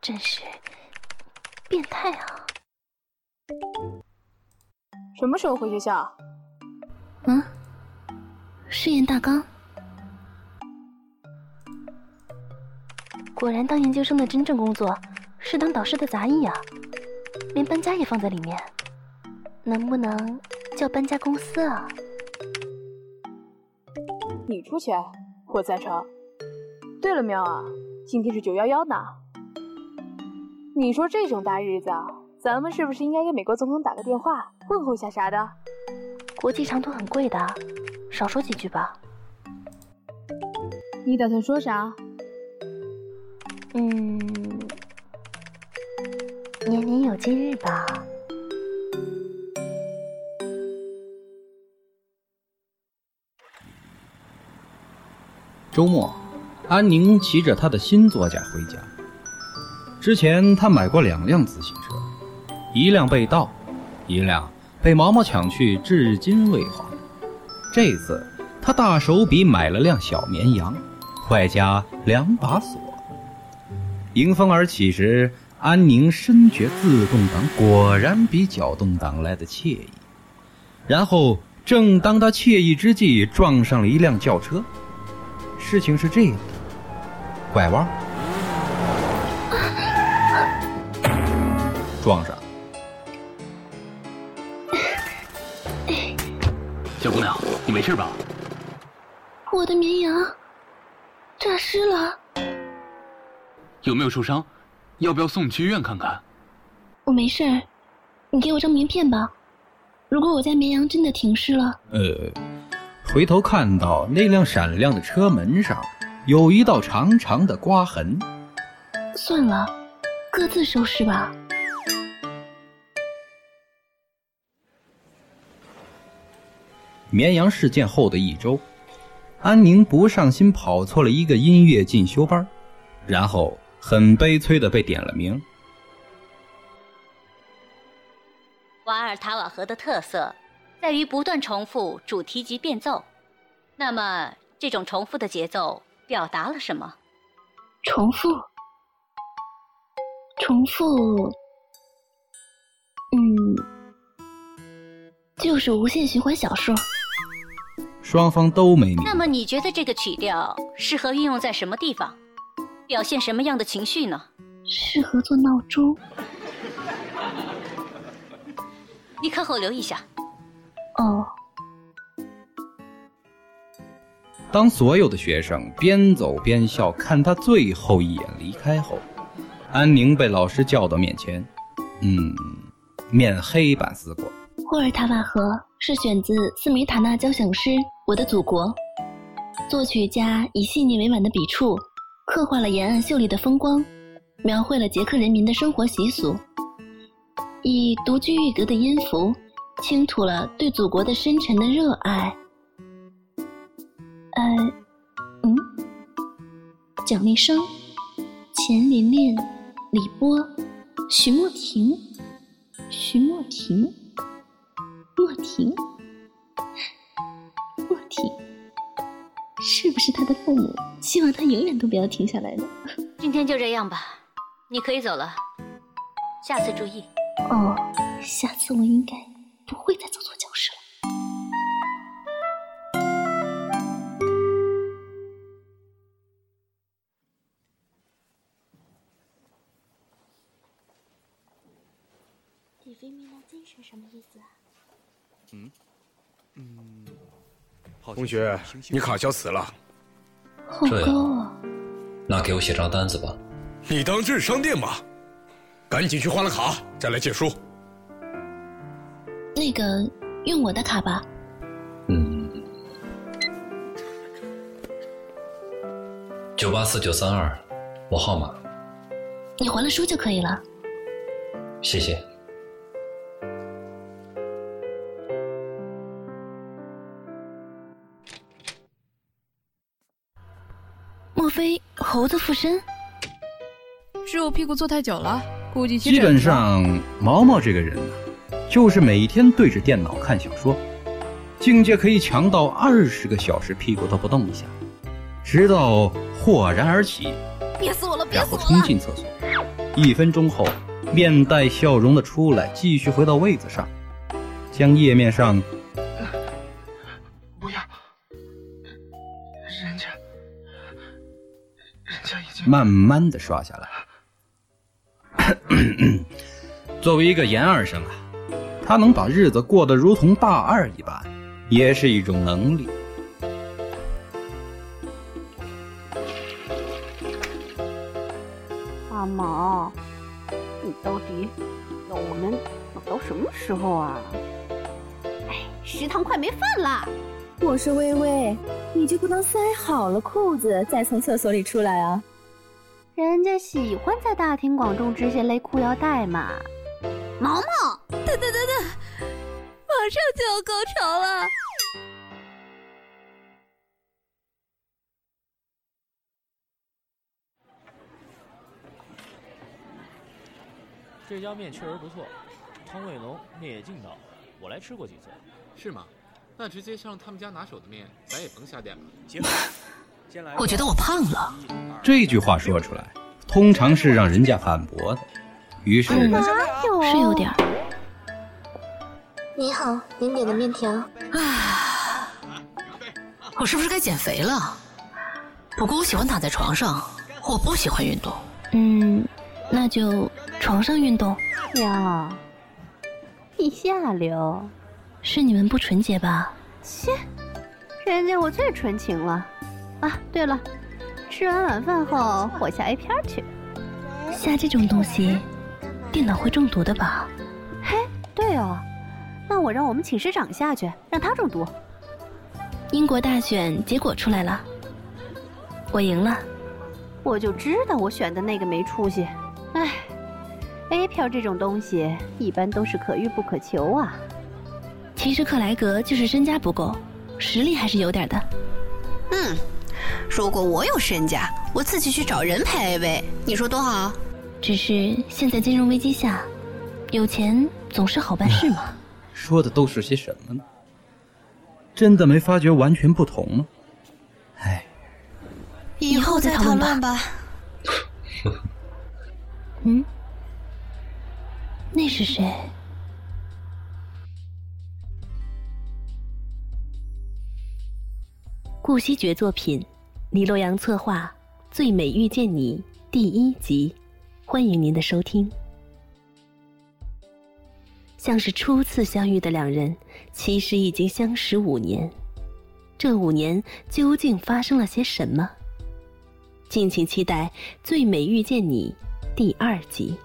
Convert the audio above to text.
真是变态啊！什么时候回学校？嗯，试验大纲。果然，当研究生的真正工作是当导师的杂役啊，连搬家也放在里面。能不能叫搬家公司啊？你出钱，我赞成。对了，喵啊，今天是九幺幺呢。你说这种大日子，咱们是不是应该给美国总统打个电话问候一下啥的？国际长途很贵的，少说几句吧。你打算说啥？嗯，年年有今日吧。周末，安宁骑着他的新座驾回家。之前他买过两辆自行车，一辆被盗，一辆被毛毛抢去，至今未还。这次他大手笔买了辆小绵羊，外加两把锁。迎风而起时，安宁深觉自动挡果然比脚动挡来的惬意。然后，正当他惬意之际，撞上了一辆轿车。事情是这样的，拐弯，撞上。小姑娘，你没事吧？我的绵羊诈尸了。有没有受伤？要不要送你去医院看看？我没事，你给我张名片吧。如果我家绵羊真的停尸了，呃。回头看到那辆闪亮的车门上有一道长长的刮痕。算了，各自收拾吧。绵羊事件后的一周，安宁不上心跑错了一个音乐进修班，然后很悲催的被点了名。瓦尔塔瓦河的特色。在于不断重复主题及变奏，那么这种重复的节奏表达了什么？重复，重复，嗯，就是无限循环小数。双方都没明。那么你觉得这个曲调适合运用在什么地方？表现什么样的情绪呢？适合做闹钟。你课后留意下。哦。当所有的学生边走边笑，看他最后一眼离开后，安宁被老师叫到面前，嗯，面黑板思过。霍尔塔瓦河是选自斯梅塔纳交响诗《我的祖国》，作曲家以细腻委婉的笔触，刻画了沿岸秀丽的风光，描绘了捷克人民的生活习俗，以独具一格的音符。倾吐了对祖国的深沉的热爱。呃，嗯，蒋丽生、钱琳琳、李波、徐莫婷、徐莫婷、莫婷、莫婷，是不是他的父母希望他永远都不要停下来呢？今天就这样吧，你可以走了，下次注意。哦，下次我应该。不会再走错教室了。底非米拉金是什么意思啊？嗯嗯，同学，你卡消磁了。好高啊！那给我写张单子吧。你当这是商店吗？赶紧去换了卡，再来借书。那个用我的卡吧。嗯，九八四九三二，我号码。你还了书就可以了。谢谢。猴子附身？是我屁股坐太久了，估计基本上毛毛这个人呢。就是每天对着电脑看小说，境界可以强到二十个小时屁股都不动一下，直到豁然而起，憋死我了，然后冲进厕所，一分钟后，面带笑容的出来，继续回到位子上，将页面上不要，人家，慢慢的刷下来。作为一个研二生啊，他能把日子过得如同大二一般，也是一种能力。阿毛，你到底要我们等到什么时候啊？哎，食堂快没饭了。我是微微，你就不能塞好了裤子再从厕所里出来啊？人家喜欢在大庭广众之下勒裤腰带嘛。毛毛，等等等等，马上就要高潮了。这家面确实不错，汤味浓，面也劲道，我来吃过几次。是吗？那直接上他们家拿手的面，咱也甭瞎点了。行，先来。我觉得我胖了。这句话说出来，通常是让人家反驳的。于是，哪有？是有点。你好，您点的面条。唉，我是不是该减肥了？不过我喜欢躺在床上，我不喜欢运动。嗯，那就床上运动。呀，你下流。是你们不纯洁吧？切，人家我最纯情了。啊，对了，吃完晚饭后我下 A 片去。下这种东西，电脑会中毒的吧？嘿，对哦，那我让我们寝室长下去，让他中毒。英国大选结果出来了，我赢了。我就知道我选的那个没出息。唉，A 片这种东西一般都是可遇不可求啊。其实克莱格就是身家不够，实力还是有点的。嗯，如果我有身家，我自己去找人拍 AV，你说多好？只是现在金融危机下，有钱总是好办事嘛。说的都是些什么呢？真的没发觉完全不同吗？唉，以后再讨论吧。嗯，那是谁？顾惜觉作品，李洛阳策划，《最美遇见你》第一集，欢迎您的收听。像是初次相遇的两人，其实已经相识五年。这五年究竟发生了些什么？敬请期待《最美遇见你》第二集。